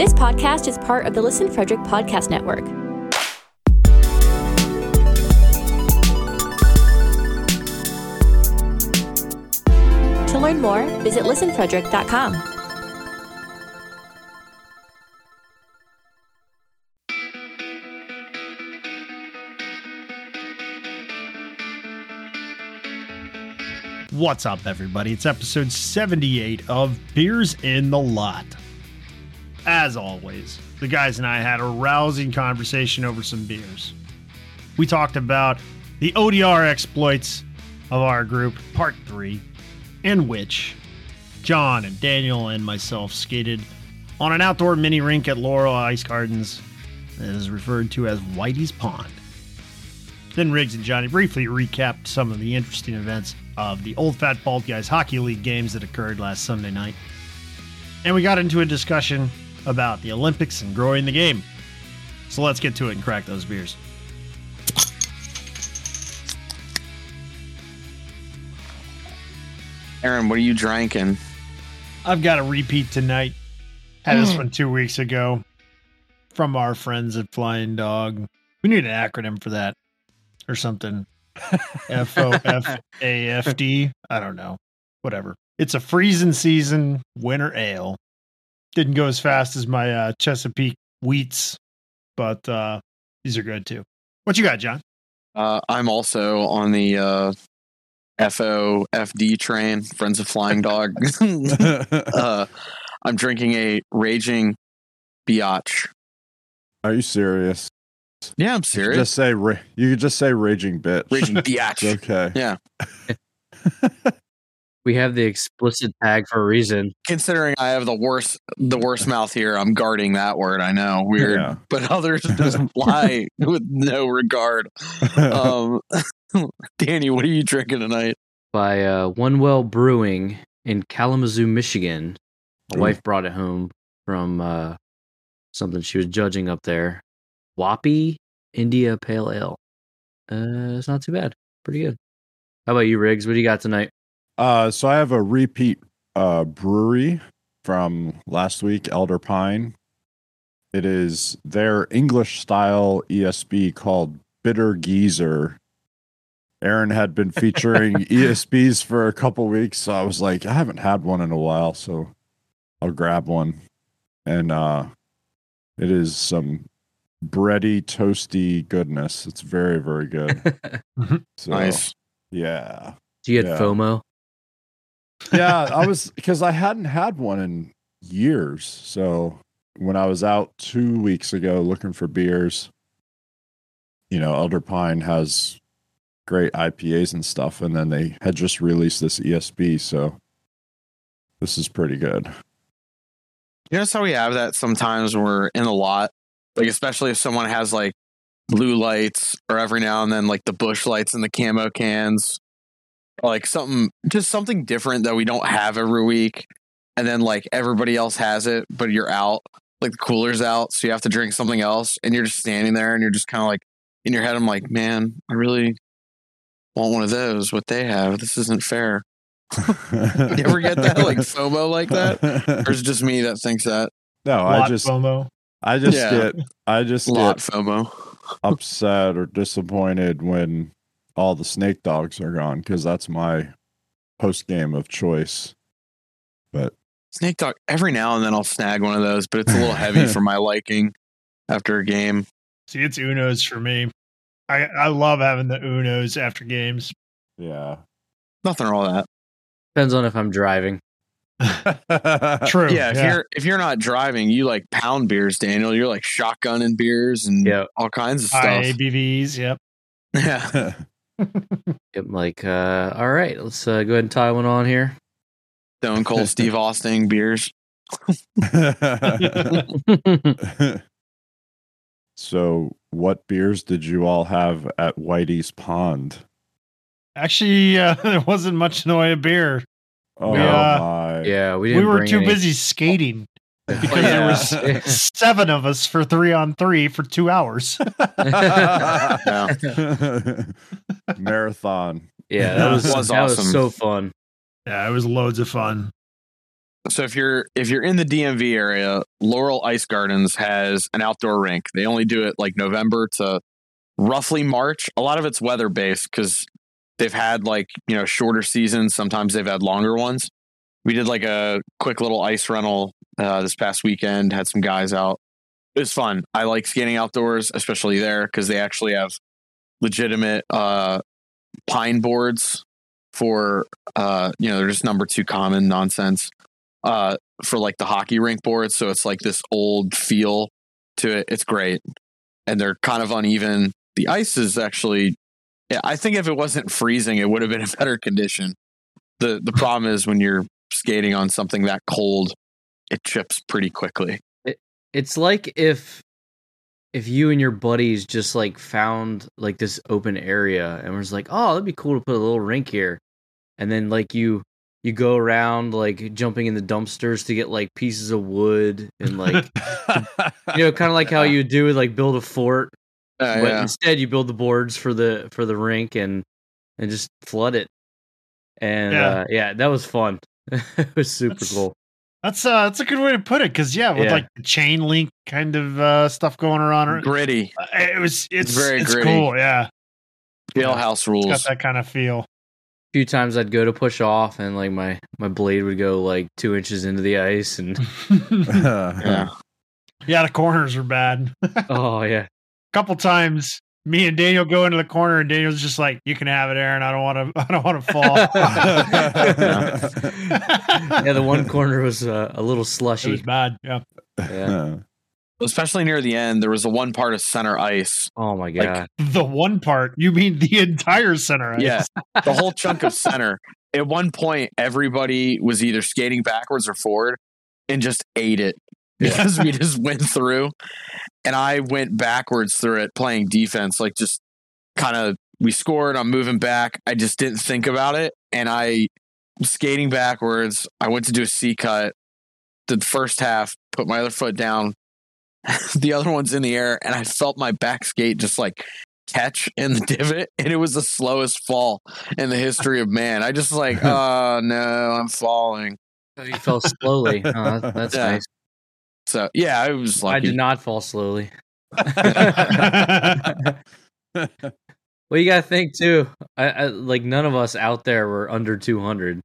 This podcast is part of the Listen Frederick Podcast Network. To learn more, visit listenfrederick.com. What's up, everybody? It's episode 78 of Beers in the Lot. As always, the guys and I had a rousing conversation over some beers. We talked about the ODR exploits of our group, part three, in which John and Daniel and myself skated on an outdoor mini rink at Laurel Ice Gardens that is referred to as Whitey's Pond. Then Riggs and Johnny briefly recapped some of the interesting events of the Old Fat Bald Guys Hockey League games that occurred last Sunday night. And we got into a discussion about the Olympics and growing the game. So let's get to it and crack those beers. Aaron, what are you drinking? I've got a repeat tonight. Had this mm. one two weeks ago from our friends at Flying Dog. We need an acronym for that or something. F O F A F D. I don't know. Whatever. It's a freezing season winter ale. Didn't go as fast as my uh, Chesapeake wheats, but uh, these are good too. What you got, John? Uh, I'm also on the uh, FOFD train, Friends of Flying Dog. uh, I'm drinking a Raging Biatch. Are you serious? Yeah, I'm You serious. Just say ra- you could just say raging bitch. Raging Biatch. Okay. Yeah. We have the explicit tag for a reason. Considering I have the worst, the worst mouth here, I'm guarding that word. I know, weird, Yeah. but others just fly with no regard. Um, Danny, what are you drinking tonight? by uh, One Well Brewing in Kalamazoo, Michigan. My Ooh. wife brought it home from uh, something she was judging up there. Wappy India Pale Ale. Uh, it's not too bad. Pretty good. How about you, Riggs? What do you got tonight? Uh, so I have a repeat uh, brewery from last week, Elder Pine. It is their English style ESB called Bitter Geezer. Aaron had been featuring ESBs for a couple weeks, so I was like, I haven't had one in a while, so I'll grab one. And uh, it is some bready, toasty goodness. It's very, very good. So, Nice. Yeah. Do you get Yeah. FOMO? Yeah, I was because I hadn't had one in years. So when I was out two weeks ago looking for beers, you know, Elder Pine has great IPAs and stuff, and then they had just released this ESB, so this is pretty good. You notice how we have that sometimes when we're in a lot, like especially if someone has like blue lights or every now and then like the bush lights and the camo cans, like something just something different that we don't have every week, and then like everybody else has it, but you're out, like the cooler's out, so you have to drink something else, and you're just standing there and you're just kind of like in your head, I'm like, man, I really want one of those. What they have, this isn't fair. You ever get that like FOMO like that, or is it just me that thinks that? no, I just FOMO. I just Yeah. get I just Lot get FOMO. upset or disappointed when all the snake dogs are gone because that's my post game of choice. But Snake Dog. Every now and then I'll snag one of those, but it's a little heavy for my liking after a game. See, it's Unos for me. I, I love having the Unos after games. yeah, Nothing wrong with that. Depends on if I'm driving. True. Yeah, if you're if you're not driving, you like pound beers, Daniel. You're like shotgunning beers and Yeah. all kinds of High stuff. ABVs. Yep. Yeah. I'm like, uh, all right, let's uh, go ahead and tie one on here. Stone Cold Steve Austin beers. so, what beers did you all have at Whitey's Pond? Actually, uh, there wasn't much in the way of beer. Oh Yeah. my! yeah, we We, didn't. were bring too any. busy skating because there uh, was seven of us for three on three for two hours. Marathon. Yeah, that was, Was that was awesome. so fun. yeah, it was loads of fun. so if you're if you're in the DMV area, Laurel Ice Gardens has an outdoor rink. They only do it like November to roughly March. A lot of it's weather based because they've had like you know shorter seasons. Sometimes they've had longer ones. We did like a quick little ice rental uh, this past weekend. Had some guys out. It was fun. I like skating outdoors, especially there because they actually have legitimate uh, pine boards for uh, you know they're just number two common nonsense uh, for like the hockey rink boards. So it's like this old feel to it. It's great, and they're kind of uneven. The ice is actually, I think if it wasn't freezing, it would have been a better condition. the The problem is when you're skating on something that cold, it chips pretty quickly. It's like if if you and your buddies just like found like this open area and was like, "Oh, that'd be cool to put a little rink here," and then like you you go around like jumping in the dumpsters to get like pieces of wood and like you know kind of like how you do with like build a fort, Uh, but yeah. instead you build the boards for the for the rink and and just flood it. And Yeah. uh, yeah, that was fun. it was super That's- cool. That's uh that's a good way to put it because yeah, with Yeah. like the chain link kind of uh stuff going around. Gritty. uh, It was it's very it's gritty. cool. Yeah, Jailhouse it's got that kind of feel. A few times I'd go to push off and like my my blade would go like two inches into the ice and Yeah. yeah, the corners are bad. Oh yeah a couple times, me and Daniel go into the corner, and Daniel's just like, "You can have it, Aaron. I don't want to. I don't want to fall." yeah the one corner was uh, a little slushy. It was slushy bad. Yeah. yeah Especially near the end, there was a one part of center ice. oh my Like, god The one part, you mean the entire center? ice. Yeah. the whole chunk of center. At one point, everybody was either skating backwards or forward and just ate it because we just went through. And I went backwards through it playing defense, like just kind of we scored. I'm moving back. I just didn't think about it. And I skating backwards. I went to do a C cut. The first half, put my other foot down. the other one's in the air, and I felt my back skate just like catch in the divot, and it was the slowest fall in the history of man. I just like, oh no, I'm falling. Oh, you fell slowly oh, that's Yeah. nice So yeah, I was I did not fall slowly well you gotta think too I, I like none of us out there were under 200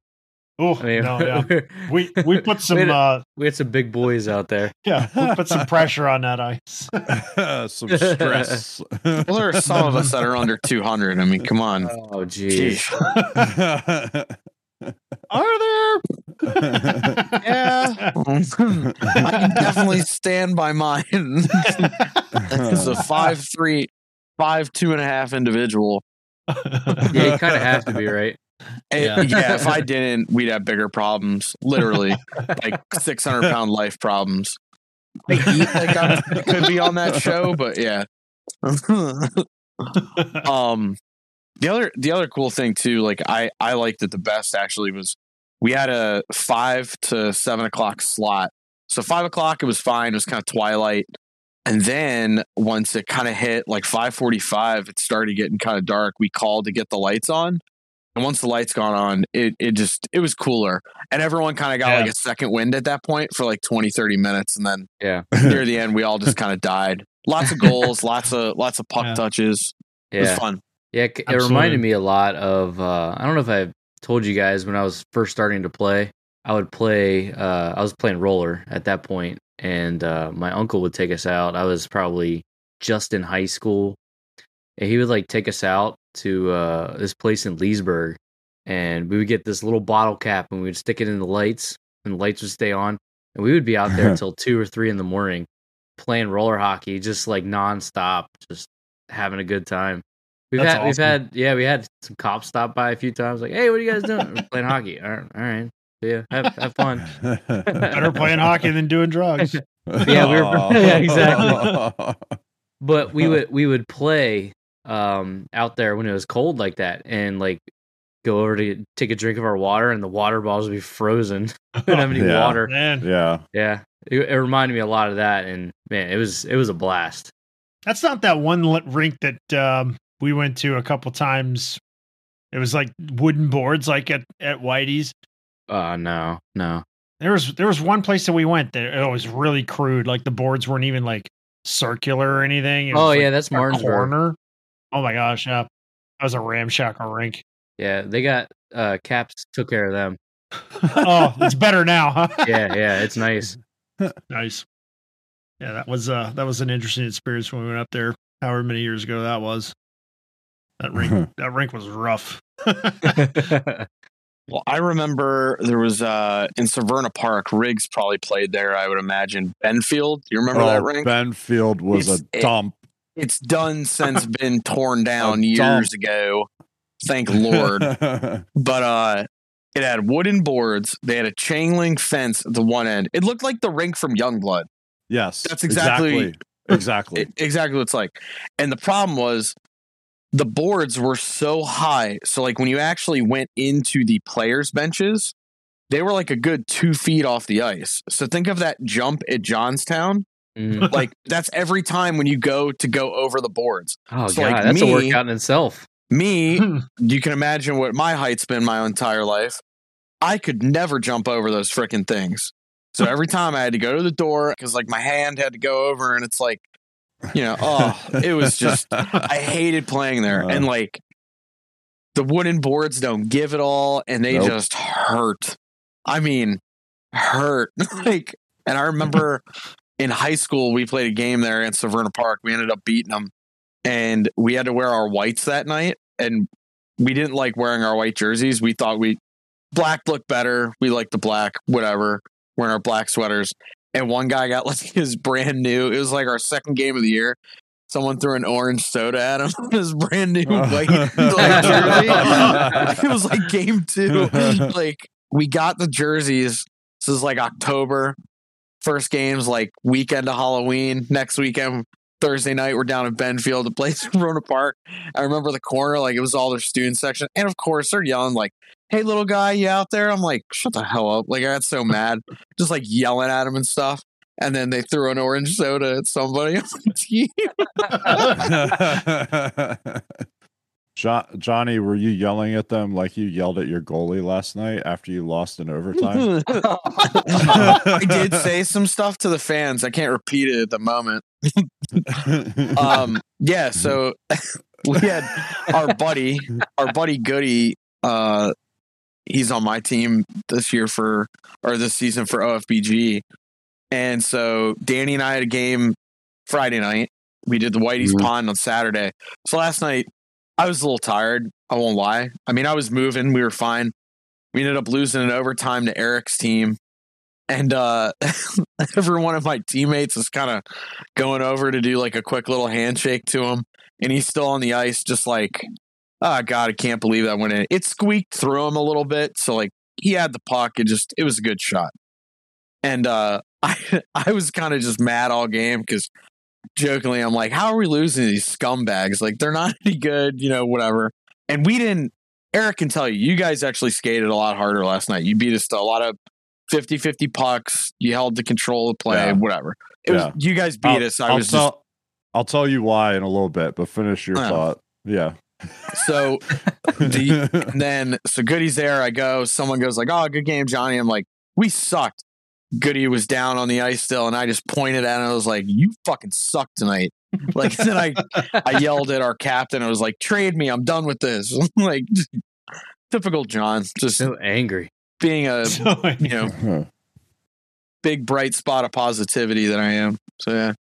Oh I mean no, yeah. we're- We we put some we had, uh we had some big boys out there yeah we put some pressure on that ice. Some stress. well, there are some of us that are under 200. I mean, come on. oh jeez Jeez. Are there? Yeah. I can definitely stand by mine. It's a five three, five two and a half individual. yeah you kind of have to be right And- Yeah. yeah. if I didn't, we'd have bigger problems. Literally, like six hundred pound life problems. I like I could be on that show, but yeah. um, the other the other cool thing too, like I I liked it the best actually was we had a five to seven o'clock slot. So five o'clock it was fine. It was kind of twilight. And then once it kind of hit like 545, it started getting kind of dark. We called to get the lights on. And once the lights got on, it, it just, it was cooler. And everyone kind of got Yeah. like a second wind at that point for like 20, 30 minutes. And then yeah near the end, we all just kind of died. Lots of goals, lots of, lots of puck Yeah. touches. It was yeah fun. Yeah, it, reminded me a lot of. Uh, I don't know if I told you guys when I was first starting to play. I would play. Uh, I was playing roller at that point, and uh, my uncle would take us out. I was probably just in high school, and he would like take us out to uh, this place in Leesburg, and we would get this little bottle cap, and we would stick it in the lights, and the lights would stay on, and we would be out there until two or three in the morning playing roller hockey, just like nonstop, just having a good time. We've That's had we've had yeah we had some cops stop by a few times like hey what are you guys doing? We're playing hockey. All right all right. Yeah have have fun. Better playing hockey than doing drugs. Yeah, we were- yeah, exactly. but we would we would play um out there when it was cold like that and like go over to take a drink of our water and the water bottles would be frozen. We didn't have any Yeah. water. Man, yeah. yeah. It, it reminded me a lot of that and man it was it was a blast. That's not that one li- rink that um, we went to a couple times. It was like wooden boards, like at at Whitey's. uh no no There was there was one place that we went that it was really crude. Like the boards weren't even like circular or anything. Oh yeah, like, that's Martin's corner. Oh my gosh, yeah. That was a ramshackle rink. Yeah, they got uh Caps took care of them. oh, it's better now, huh? Yeah, yeah, it's nice. nice. Yeah, that was uh that was an interesting experience when we went up there. However many years ago that was. That rink that rink was rough. Well, I remember there was uh in Severna Park, Riggs probably played there, I would imagine. Benfield. You remember that Oh, rink? Benfield was It's- a it- dump. it's done since been torn down A years dump. ago. Thank Lord. but uh it had wooden boards. They had a chain link fence at the one end. It looked like the rink from Youngblood. yes, That's exactly- exactly. It- exactly what it's like. And the problem was the boards were so high. So like when you actually went into the players' benches, they were like a good two feet off the ice. So think of that jump at Johnstown. Mhm. Like that's every time when you go to go over the boards. Oh So, god, like, that's a workout in itself. Me, you can imagine what my height's been my entire life. I could never jump over those freaking things. So every time I had to go to the door because like my hand had to go over, and it's like, you know, oh, it was just I hated playing there, Uh. and like the wooden boards don't give it all, and they Nope. just hurt. I mean, hurt. like, and I remember in high school we played a game there in Severna Park. We ended up beating them, and we had to wear our whites that night, and we didn't like wearing our white jerseys. We thought we black looked better. We liked the black, whatever. Wearing our black sweaters, and one guy got like his brand new. It was like our second game of the year. Someone threw an orange soda at him. His brand new oh. white like, jersey. it was like game two. Like we got the jerseys. This is like October. First game's like weekend of Halloween. Next weekend, Thursday night, we're down in Benfield, the place in Severna Park. I remember the corner, like it was all their student section. And of course, they're yelling like, Hey little guy, you out there? I'm like, shut the hell up. Like I got so mad. Just like yelling at him and stuff. And then they threw an orange soda at somebody on the team. Jo- Johnny, were you yelling at them like you yelled at your goalie last night after you lost in overtime? I did say some stuff to the fans. I can't repeat it at the moment. Um, yeah, so we had our buddy, our buddy Goody. Uh, he's on my team this year for or this season for OFBG, and so Danny and I had a game Friday night. We did the Whitey's Mhm. Pond on Saturday. So last night I was a little tired. I won't lie. I mean, I was moving. We were fine. We ended up losing in overtime to Eric's team. And uh every one of my teammates is kind of going over to do like a quick little handshake to him. And he's still on the ice, just like, oh God, I can't believe that went in. It squeaked through him a little bit. So like he had the puck. It just it was a good shot. And uh I I was kind of just mad all game because jokingly, I'm like, how are we losing these scumbags? Like they're not any good, you know, whatever. And we didn't Eric can tell you, you guys actually skated a lot harder last night. You beat us to a lot of 50 50 pucks. You held the control of play, Yeah. whatever. It Yeah. was you guys beat I'll, us. I I'll was tell, I'll tell you why in a little bit, but finish your Oh. thought. Yeah. so the then so Goody's there. I go, someone goes like, Oh, good game, Johnny. I'm like, we sucked. Goody was down on the ice still, and I just pointed at him. and I was like, "You fucking suck tonight!" Like then I, I yelled at our captain. I was like, "Trade me! I'm done with this!" like typical John, just So angry. Being a So, you know big bright spot of positivity that I am. So yeah,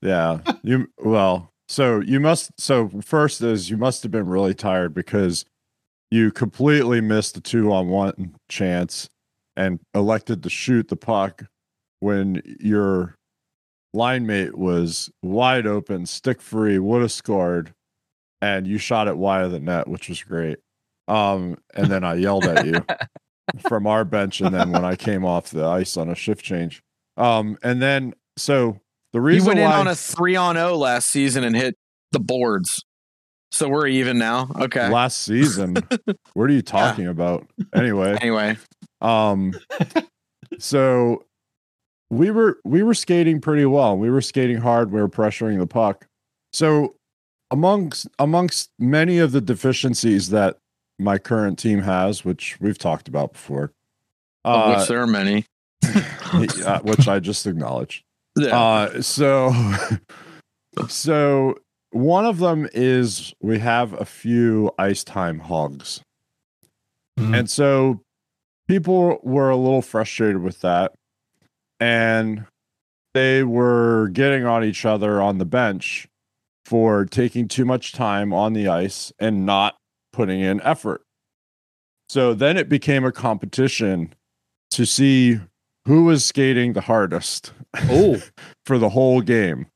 Yeah. You well, so you must so first is you must have been really tired because you completely missed the two on one chance and elected to shoot the puck when your line mate was wide open, stick free, would have scored, and you shot it wide of the net, which was great. Um, and then I yelled at you from our bench, and then when I came off the ice on a shift change. Um, and then so the he reason went in on a three on zero last season and hit the boards. So we're even now. Okay. last season, what are you talking about? Anyway, Anyway, um, so we were we were skating pretty well. We were skating hard. We were pressuring the puck. So amongst amongst many of the deficiencies that my current team has, which we've talked about before, of Uh, which there are many. uh, which I just acknowledged. Yeah. Uh, so, so one of them is we have a few ice time hogs, Mhm. and so people were a little frustrated with that, and they were getting on each other on the bench for taking too much time on the ice and not putting in effort. So then it became a competition to see who was skating the hardest Oh, for the whole game,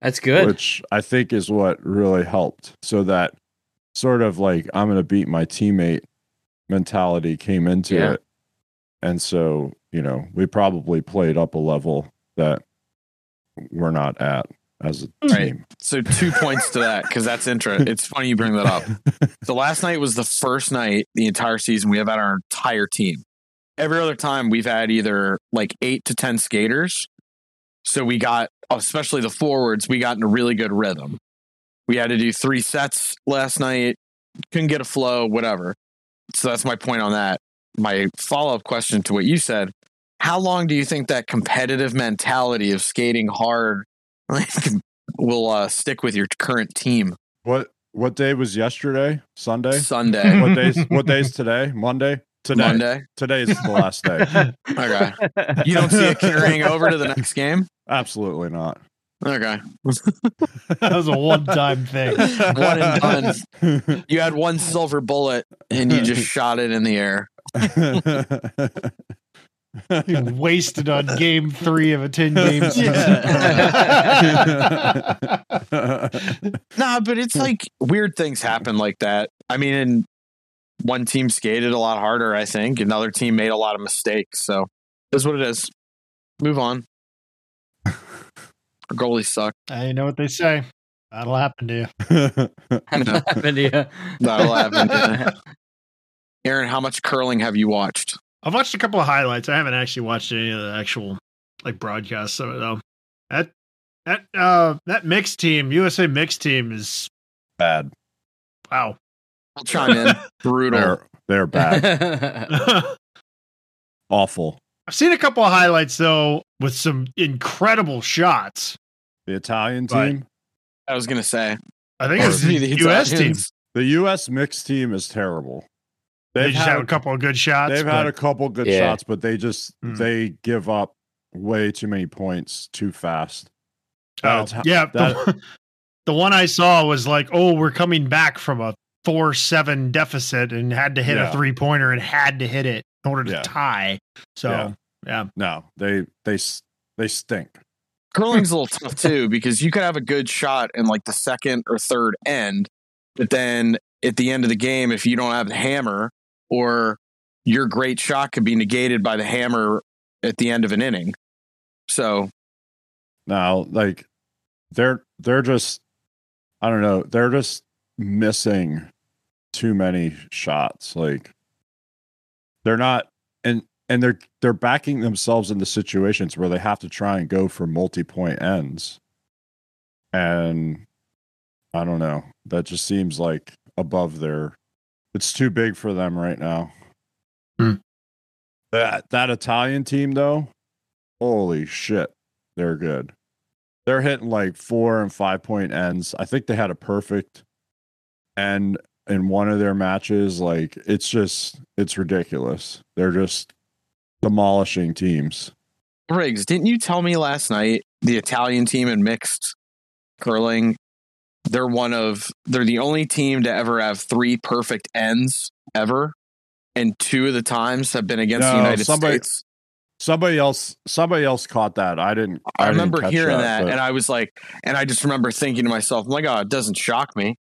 that's good. which I think is what really helped. So that sort of like I'm going to beat my teammate mentality came into Yeah. it. And so, you know, we probably played up a level that we're not at as a Right. team. So two points to that because that's interesting. It's funny you bring that up. So last night was the first night the entire season we have had our entire team. Every other time we've had either like eight to ten skaters. So we got, especially the forwards, we got in a really good rhythm. We had to do three sets last night. Couldn't get a flow, whatever. So that's my point on that. My follow up question to what you said: How long do you think that competitive mentality of skating hard like, will uh, stick with your current team What what day was yesterday? Sunday? Sunday, what days what days today? Monday? Today. Monday? Today is the last day. Okay. You don't see it carrying over to the next game? Absolutely not. Okay. that was a one-time thing. One and done. You had one silver bullet and you just shot it in the air. You wasted on game three of a ten-game season. No, but it's like weird things happen like that. I mean, and one team skated a lot harder, I think. Another team made a lot of mistakes. So that's what it is. Move on. Our goalies suck. I know what they say. That'll happen to you. What happened to you? That'll happen. yeah. Aaron, how much curling have you watched? I've watched a couple of highlights. I haven't actually watched any of the actual like broadcasts of it though. That that uh that mixed team, USA mixed team is bad. wow. I'll chime in. Brutal. They're they're bad. Awful. I've seen a couple of highlights though with some incredible shots. The Italian team. I was gonna say. I think it's the, US team. The US mixed team is terrible. They They've just had have a couple of good shots. They've but had a couple good Yeah. shots, but they just Hmm. they give up way too many points too fast. oh, how- yeah, that- the, the one I saw was like, oh, we're coming back from a four seven deficit and had to hit Yeah. a three pointer and had to hit it in order to Yeah. tie. So Yeah. yeah. No, they they they stink. Curling's a little tough too because you could have a good shot in like the second or third end, but then at the end of the game, if you don't have the hammer, or your great shot could be negated by the hammer at the end of an inning. So Now, like they're they're just I don't know, they're just missing too many shots. Like they're not and and they're they're backing themselves into situations where they have to try and go for multi-point ends. And I don't know. That just seems like above their it's too big for them right now. Hmm. That that Italian team though, holy shit, they're good. They're hitting like four and five point ends. I think they had a perfect end in one of their matches. Like it's just it's ridiculous. They're just demolishing teams. Riggs, didn't you tell me last night the Italian team in mixed curling? They're one of they're the only team to ever have three perfect ends ever, and two of the times have been against the United somebody- States. Somebody else somebody else caught that. I didn't I, didn't remember hearing that, but- and I was like, and I just remember thinking to myself, I'm like, oh, it doesn't shock me.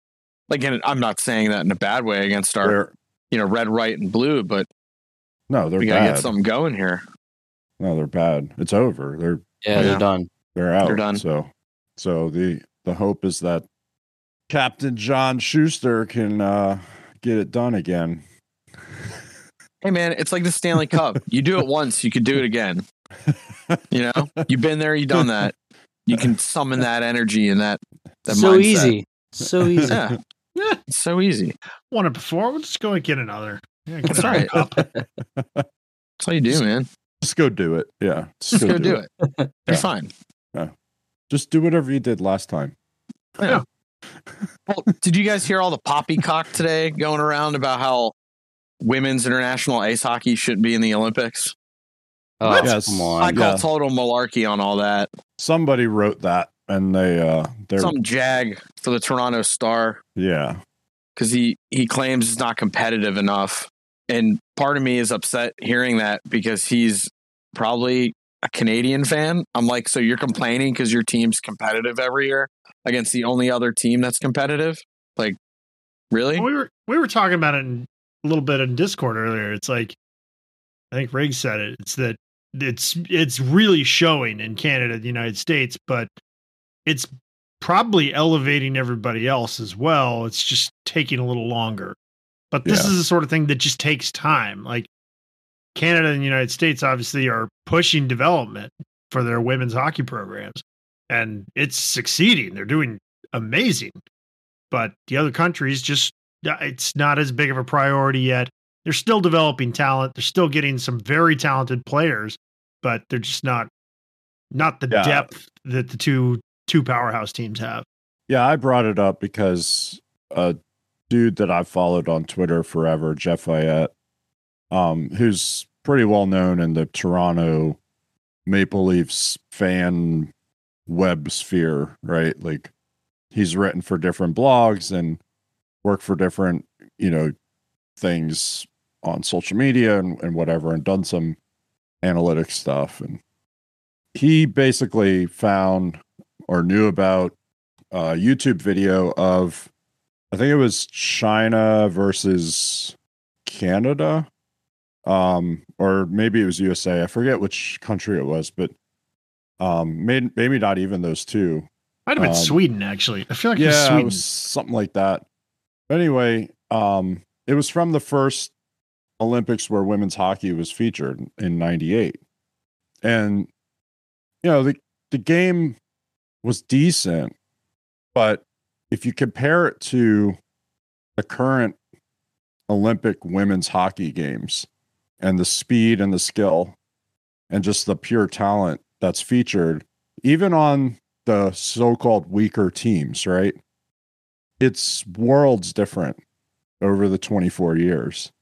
Like, and I'm not saying that in a bad way against our, they're you know, red, white, and blue, but no, they're we gotta bad. get something going here. No, they're bad. It's over. They're Yeah, Yeah. they're done. they're out. They're done. So so the the hope is that Captain John Shuster can uh get it done again. Hey, man, it's like the Stanley Cup. You do it once, you could do it again. You know, you've been there, you've done that. You can summon that energy and that. that so mindset. easy. So easy. Yeah. Yeah, it's so easy. Won it before. We'll just go and get another. Yeah, get That's another right. cup. That's how you do, man. Just go do it. Yeah. Just go do it. You're Yeah. fine. Just do whatever you did last time. Yeah. Well, did you guys hear all the poppycock today going around about how women's international ice hockey shouldn't be in the Olympics? Oh, Yes. come I on. call Yeah. total malarkey on all that. Somebody wrote that and they uh they're Some jag for the Toronto Star yeah. because he he claims it's not competitive enough, and part of me is upset hearing that because he's probably a Canadian fan. I'm like, so you're complaining because your team's competitive every year against the only other team that's competitive? Like, really? we were we were talking about it in, a little bit in Discord earlier. It's like I think Riggs said it. It's that it's it's really showing in Canada, the United States, but it's probably elevating everybody else as well. It's just taking a little longer. But this Yeah. is the sort of thing that just takes time. Like Canada and the United States obviously are pushing development for their women's hockey programs and it's succeeding. They're doing amazing. But the other countries just it's not as big of a priority yet. They're still developing talent. They're still getting some very talented players, but they're just not not the Yeah. depth that the two two powerhouse teams have. Yeah, I brought it up because a dude that I've followed on Twitter forever, Jeff Veillette, um, who's pretty well known in the Toronto Maple Leafs fan web sphere, right? Like he's written for different blogs and worked for different, you know, things on social media and, and whatever and done some analytics stuff. And he basically found or knew about a YouTube video of I think it was China versus Canada. Um, or maybe it was USA. I forget which country it was, but um maybe maybe not even those two. Might have been Um, Sweden actually. I feel like it was yeah, Sweden. it was something like that. Anyway, um, it was from the first Olympics where women's hockey was featured in '98, and you know the the game was decent, but if you compare it to the current Olympic women's hockey games and the speed and the skill and just the pure talent that's featured, even on the so-called weaker teams, right? It's worlds different over the 24 years.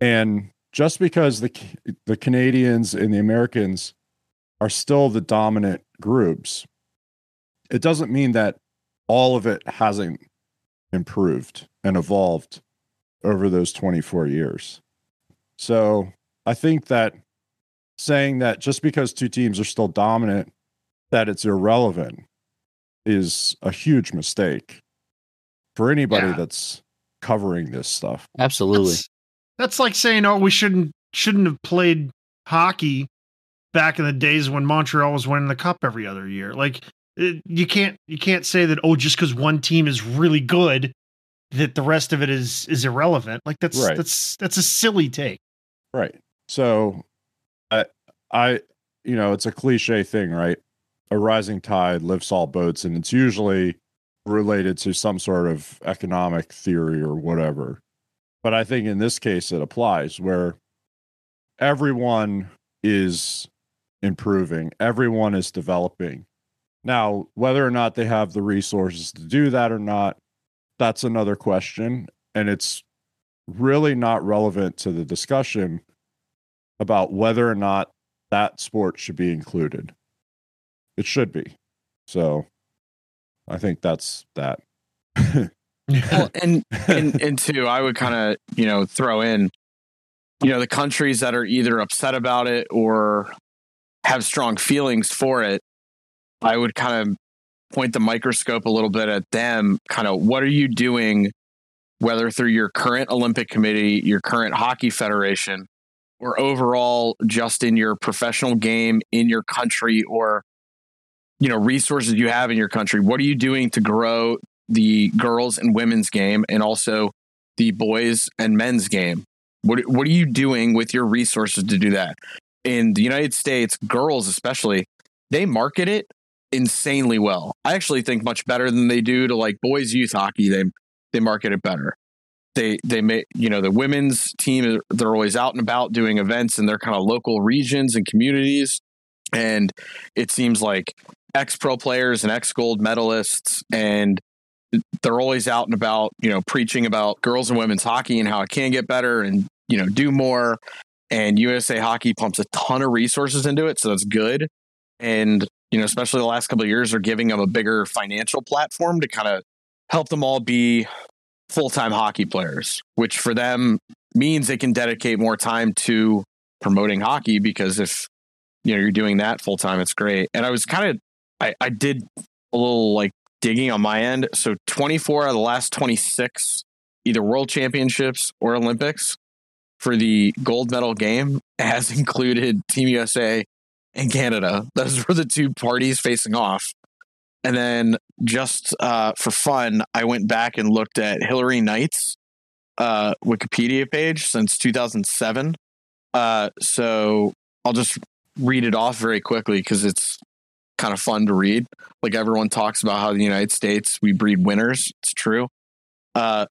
And just because the the Canadians and the Americans are still the dominant groups, it doesn't mean that all of it hasn't improved and evolved over those 24 years. So, I think that saying that just because two teams are still dominant that it's irrelevant is a huge mistake for anybody Yeah. that's covering this stuff. Absolutely. That's, that's like saying, "Oh, we shouldn't shouldn't have played hockey back in the days when Montreal was winning the cup every other year." Like it, you can't you can't say that oh just because one team is really good that the rest of it is is irrelevant. Like that's Right. that's that's a silly take. Right. So I I you know, it's a cliche thing, right? A rising tide lifts all boats and it's usually related to some sort of economic theory or whatever. But I think in this case it applies where everyone is improving, everyone is developing. Now, whether or not they have the resources to do that or not, that's another question. And it's really not relevant to the discussion about whether or not that sport should be included. It should be. So I think that's that. Well, and and and two, I would kind of you know throw in, you know, the countries that are either upset about it or have strong feelings for it. I would kind of point the microscope a little bit at them. Kind of, what are you doing, whether through your current Olympic committee, your current hockey federation, or overall just in your professional game in your country, or you know resources you have in your country? What are you doing to grow the girls and women's game and also the boys and men's game. What what are you doing with your resources to do that? In the United States, girls especially, they market it insanely well. I actually think much better than they do to like boys youth hockey. They they market it better. they they may you know the women's team they're always out and about doing events in their kind of local regions and communities. And it seems like ex pro players and ex gold medalists and they're always out and about you know preaching about girls and women's hockey and how it can get better and you know do more. And USA Hockey pumps a ton of resources into it so that's good. And you know especially the last couple of years are giving them a bigger financial platform to kind of help them all be full-time hockey players which for them means they can dedicate more time to promoting hockey because if you know you're doing that full time it's great. And i was kind of I, I did a little like digging on my end. So 24 out of the last 26 either world championships or olympics for the gold medal game has included team usa and canada. Those were the two parties facing off and then just uh, for fun i went back and looked at Hilary Knight's uh, wikipedia page since 2007 uh, so i'll just read it off very quickly because it's kind of fun to read. Like everyone talks about how the United States we breed winners. It's true. Uh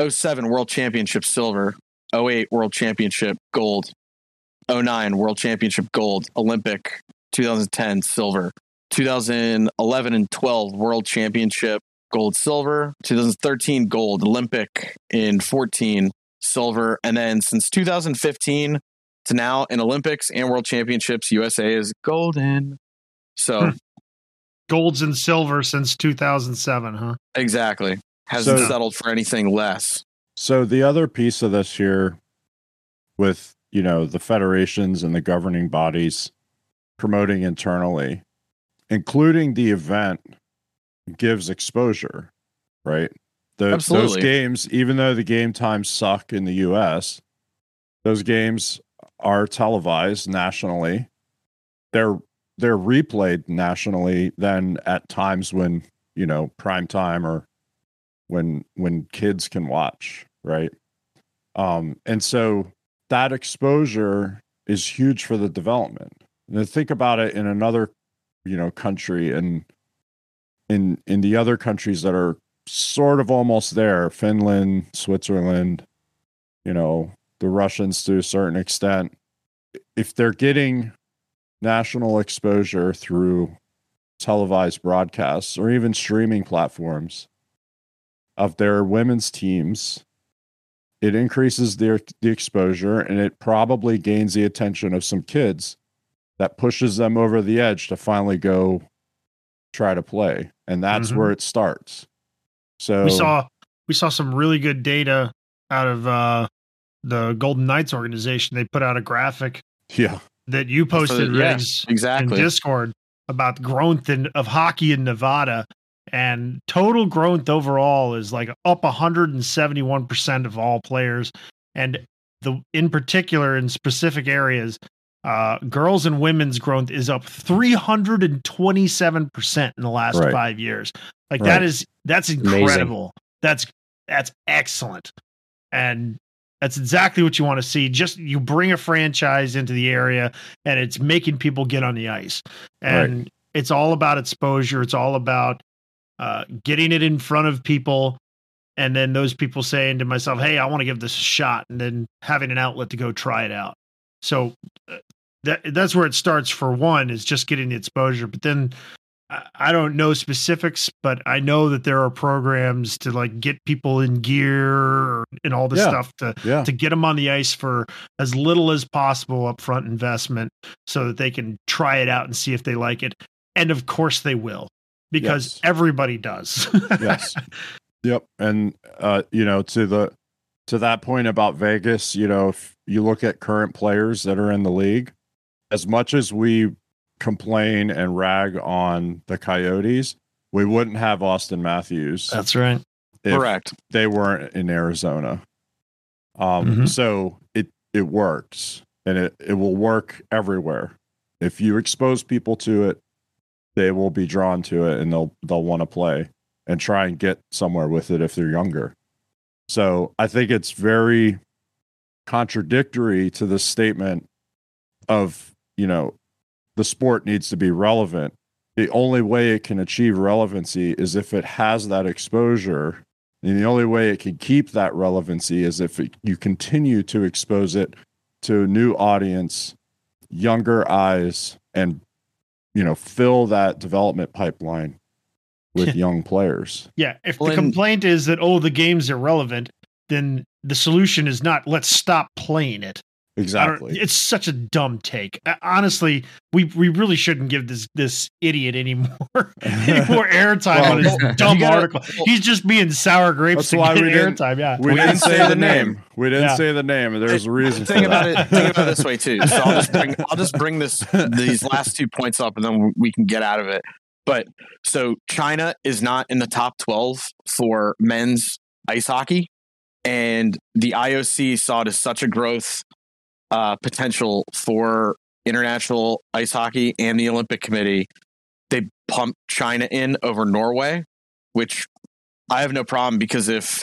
07 World Championship silver, 08 World Championship gold, 09 World Championship gold, Olympic 2010 silver, 2011 and 12 World Championship gold silver, 2013 gold, Olympic in 14 silver, and then since 2015 to now in Olympics and World Championships, USA is golden. So Hmm. Golds and silver since 2007, huh? exactly hasn't So- settled for anything less. So the other piece of this here with, you know, the federations and the governing bodies promoting internally, including the event gives exposure, right? The, those games, even though the game times suck in the US, those games are televised nationally. They're they're replayed nationally then at times when, you know, prime time or when when kids can watch right um and so that exposure is huge for the development and think about it in another you know country and in in the other countries that are sort of almost there finland switzerland you know the russians to a certain extent if they're getting national exposure through televised broadcasts or even streaming platforms of their women's teams it increases their the exposure and it probably gains the attention of some kids that pushes them over the edge to finally go try to play and that's Mhm. where it starts so We saw we saw some really good data out of uh, the Golden Knights organization. They put out a graphic yeah that you posted, yeah, Riggs, in Exactly. Discord about growth in, of hockey in Nevada, and total growth overall is like up 171 percent of all players, and the in particular in specific areas, uh, girls and women's growth is up 327 percent in the last Right. five years. Like Right. that is that's Amazing. incredible. That's that's excellent, and that's exactly what you want to see. Just you bring a franchise into the area, and it's making people get on the ice, and it's all about exposure. It's all about uh, getting it in front of people, and then those people saying to myself, "Hey, I want to give this a shot," and then having an outlet to go try it out. So uh, that that's where it starts. For one, is just getting the exposure, but then. I- I don't know specifics, but I know that there are programs to like get people in gear and all this Yeah. stuff to yeah to get them on the ice for as little as possible upfront investment so that they can try it out and see if they like it. And of course they will because Yes. everybody does. yes yep and uh you know to the to that point about vegas you know if you look at current players that are in the league as much as we complain and rag on the coyotes we wouldn't have Auston Matthews That's right. if Correct. they weren't in arizona um Mhm. so it it works and it it will work everywhere if you expose people to it they will be drawn to it and they'll they'll want to play and try and get somewhere with it if they're younger. So I think it's very contradictory to the statement of, you know, the sport needs to be relevant. The only way it can achieve relevancy is if it has that exposure And the only way it can keep that relevancy is if it, you continue to expose it to a new audience, younger eyes, and you know fill that development pipeline with young players. Yeah, if Well, the and- complaint is that oh the game's irrelevant, then the solution is not let's stop playing it. Exactly. It's such a dumb take. Uh, Honestly, we we really shouldn't give this this idiot any more any more airtime Well, on his well, dumb gotta- article. He's just being sour grapes That's to why get we didn't- airtime. Yeah, We, didn't say the name. We didn't Yeah. say the name. and There's a reason for think about that. it think about it this way too so i'll just bring i'll just bring this these last two points up and then we can get out of it but so china is not in the top 12 for men's ice hockey and the ioc saw it as such a growth uh, potential for international ice hockey and the olympic committee they pumped china in over norway which i have no problem because if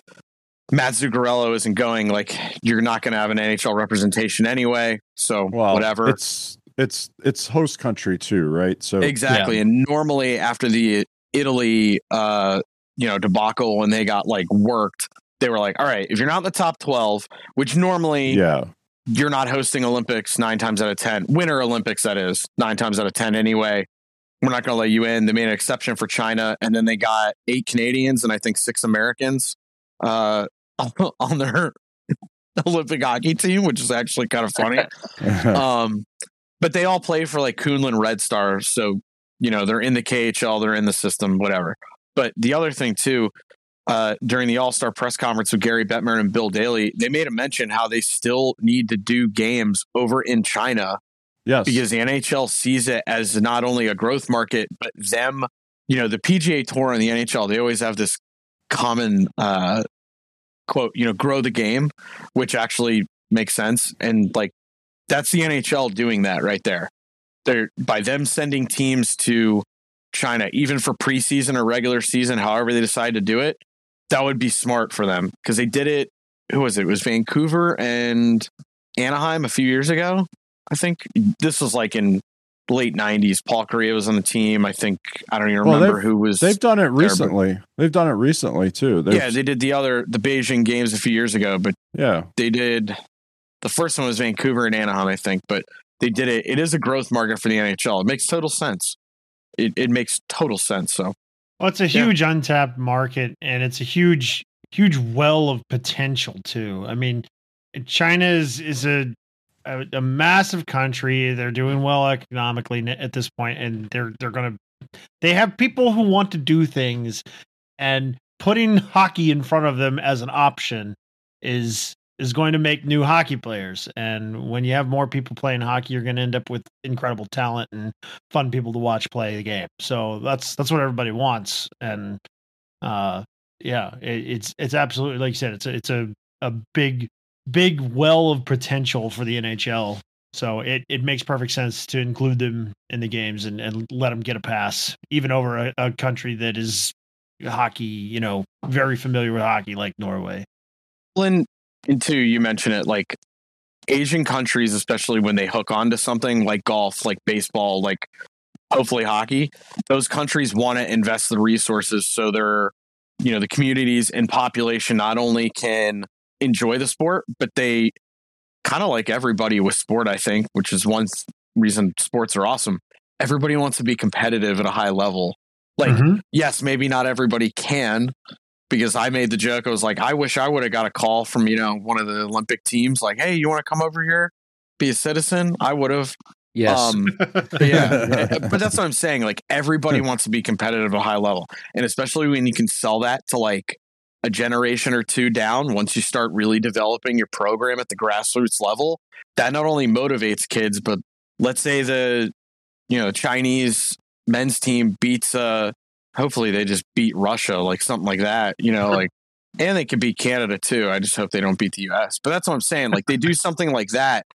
Matt Zuccarello isn't going, like you're not going to have an NHL representation anyway. So Well, whatever. It's it's it's host country too, right? So exactly. And normally after the Italy, uh, you know, debacle when they got like worked, they were like, all right, if you're not in the top 12, which normally yeah, you're not hosting Olympics nine times out of 10, Winter Olympics, that is nine times out of 10 anyway. We're not going to let you in. They made an exception for China, and then they got eight Canadians and I think six Americans uh, on their Olympic hockey team, which is actually kind of funny. um, but they all play for like Kunlun Red Star. so you know they're in the KHL, they're in the system, whatever. But the other thing too, uh, during the All Star press conference with Gary Bettman and Bill Daly, they made a mention how they still need to do games over in China yes, because the NHL sees it as not only a growth market, but them, you know, the PGA Tour and the NHL, they always have this common uh, quote, you know, grow the game, which actually makes sense. And like, that's the NHL doing that right there. They're by them sending teams to China, even for preseason or regular season, however they decide to do it, that would be smart for them because they did it. Who was it? It was Vancouver and Anaheim a few years ago. I think this was like in late '90s. Paul Kariya was on the team. I think I don't even remember they've- who was. they've done it but- recently. They've done it recently too. They've, yeah, they did the other the Beijing games a few years ago, but yeah, they did the first one was Vancouver and Anaheim, I think, but they did it. It is a growth market for the NHL. It makes total sense. It it makes total sense. So Well, it's a Yeah. huge untapped market, and it's a huge, huge well of potential too. I mean, China is is a a, a massive country. They're doing well economically at this point, and they're they're gonna they have people who want to do things, and putting hockey in front of them as an option is is going to make new hockey players. And when you have more people playing hockey, you're going to end up with incredible talent and fun people to watch play the game. So that's that's what everybody wants. And uh, yeah, it, it's it's absolutely like you said, it's a, it's a a big big well of potential for the NHL. So it, it makes perfect sense to include them in the games and, and let them get a pass, even over a, a country that is hockey, you know, very familiar with hockey like Norway. And two, you mentioned it like Asian countries, especially when they hook onto something like golf, like baseball, like hopefully hockey, those countries want to invest the resources so they're, you know, the communities and population not only can enjoy the sport, but they kind of like everybody with sport, I think, which is one reason sports are awesome. Everybody wants to be competitive at a high level. Like, mm-hmm. yes, maybe not everybody can, because I made the joke. I was like, I wish I would have got a call from, you know, one of the Olympic teams, like, hey, you want to come over here, be a citizen? I would have. Yes. Um, but yeah, but that's what I'm saying. Like, everybody wants to be competitive at a high level. And especially when you can sell that to like a generation or two down, once you start really developing your program at the grassroots level, that not only motivates kids, but let's say the, you know, Chinese men's team beats uh hopefully they just beat Russia, like something like that, you know, like and they could beat Canada too. I just hope they don't beat the US. But that's what I'm saying. Like they do something like that,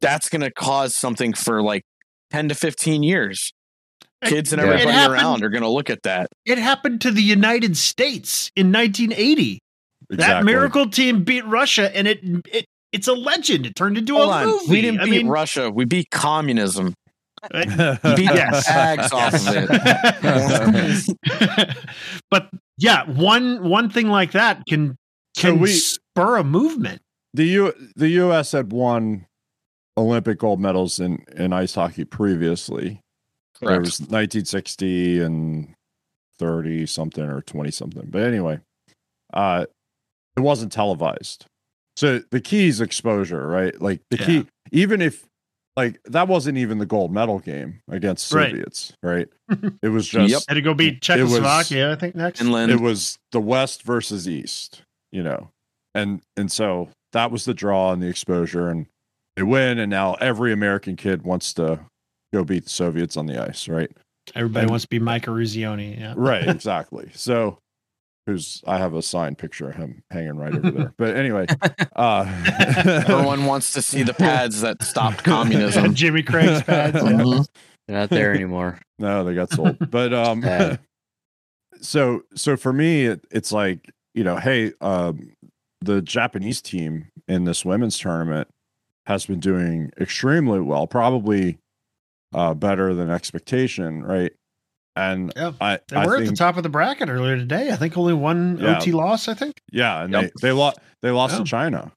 that's gonna cause something for like 10 to 15 years. Kids and everybody happened- around are gonna look at that. It happened to the United States in 1980. That miracle team beat Russia, and it it it's a legend. It turned into Hold a on. movie. We didn't I beat mean, Russia. We beat communism. Beat Yes. tags off of it. but yeah, one one thing like that can So can we- spur a movement. the U the U.S. had won Olympic gold medals in in ice hockey previously. There was 1960 and 30 something or 20 something. But anyway, uh, it wasn't televised. So the key is exposure, right? Like the Yeah. key, even if like that wasn't even the gold medal game against Soviets, right? it was just Yep. Had to go beat was- Czechoslovakia, I think next. Finland. it was the West versus East, you know, and and so that was the draw and the exposure, and they win, and now every American kid wants to go beat the Soviets on the ice, right? Everybody and- wants to be Mike Eruzione. Yeah. Right, exactly. So, who's I have a signed picture of him hanging right over there. But anyway, uh, Everyone wants to see the pads that stopped communism. Jimmy Craig's pads. yeah. Mhm. They're not there anymore. No, they got sold. But um so so for me it, it's like, you know, hey, um the Japanese team in this women's tournament has been doing extremely well, probably uh better than expectation, right? And Yeah, I, They I were at the top of the bracket earlier today. I think only one Yeah. OT loss, I think. yeah, and Yep. they they lost they lost Yeah. to oh. China.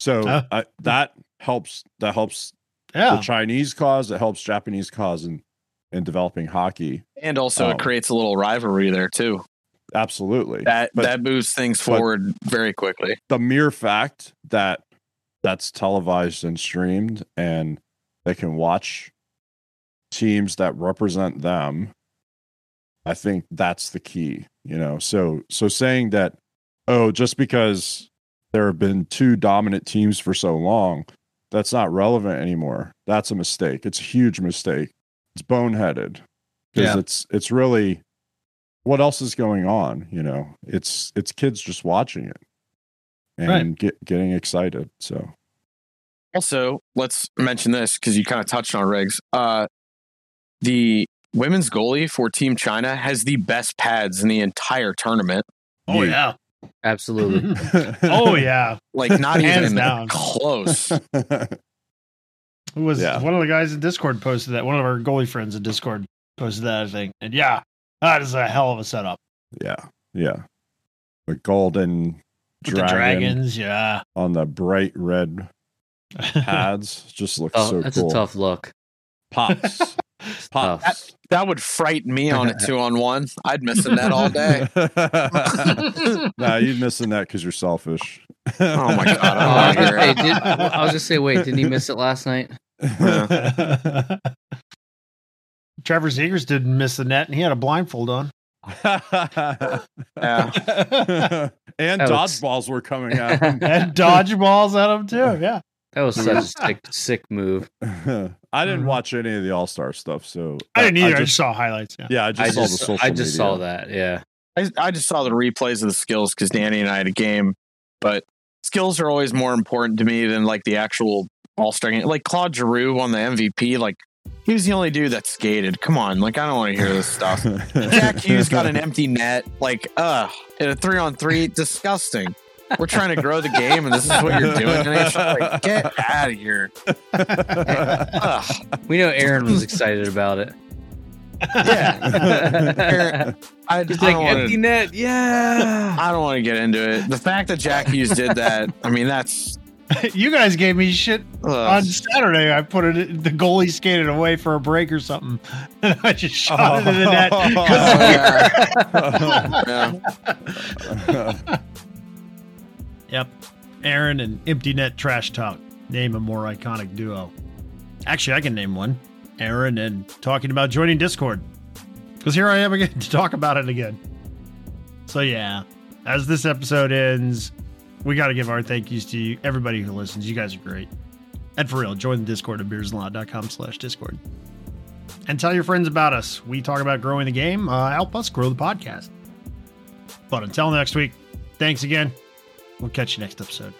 So Oh. I, that helps that helps Yeah. the Chinese cause, it helps Japanese cause in in developing hockey. And also, Oh. it um, creates a little rivalry there too. Absolutely. That But- that moves things forward very quickly. the mere fact that that's televised and streamed and they can watch teams that represent them i think that's the key you know? So so saying that oh just because there have been two dominant teams for so long that's not relevant anymore. That's a mistake. It's a huge mistake. It's boneheaded. Because Yeah. it's it's really what else is going on you know? It's it's kids just watching it and Right. get getting excited so. Also, let's mention this because you kind of touched on rigs. Uh, the women's goalie for Team China has the best pads in the entire tournament. oh yeah. Absolutely. oh yeah. Like not Hands even down. close. Who was Yeah. one of the guys in Discord posted that? One of our goalie friends in Discord posted that, I think. And yeah, that is a hell of a setup. yeah yeah the golden dragon the dragons, yeah. on the bright red pads just looks Oh, so that's cool a tough look. pops It's pops oh. tough. That would frighten me on a two on one. I'd miss a net all day. nah, you're missing that because you're selfish. Oh my God, Oh, I I, was don't gonna say, did, I was just say, wait, didn't he miss it last night? Trevor Zegras didn't miss the net and he had a blindfold on. Yeah. and That was- dodgeballs were coming out, him. and dodgeballs at him too. Yeah. That was such a sick, sick move. I didn't Mhm. watch any of the All Star stuff, so I didn't either. I I just, just, saw highlights. Yeah. yeah, I just I saw the just, social I just media. saw that. Yeah. I, I just saw the replays of the skills because Danny and I had a game, but skills are always more important to me than like the actual all star game. Like Claude Giroux on the MVP. Like he was the only dude that skated. Come on, like I don't want to hear this stuff. Jack Hughes got an empty net. Like, ugh, in a three on three, disgusting. We're trying to grow the game, and this is what you're doing. And it's like, get out of here. Ugh. We know Aaron was excited about it. Yeah. I, He's I like, don't wanna- empty net. Yeah. I don't want to get into it. The fact that Jack Hughes did that, I mean, that's you guys gave me shit ugh. on Saturday. I put it. The goalie skated away for a break or something, and I just shot it in the net. Oh, yeah. Yep. Aaron and Empty Net Trash Talk. Name a more iconic duo. Actually, I can name one. Aaron and talking about joining Discord. Because here I am again to talk about it again. So, yeah, as this episode ends, we got to give our thank yous to you, everybody who listens. You guys are great. And for real, join the Discord at beersinthelot.com slash Discord. And tell your friends about us. We talk about growing the game. Uh, help us grow the podcast. But until next week, thanks again. We'll catch you next episode.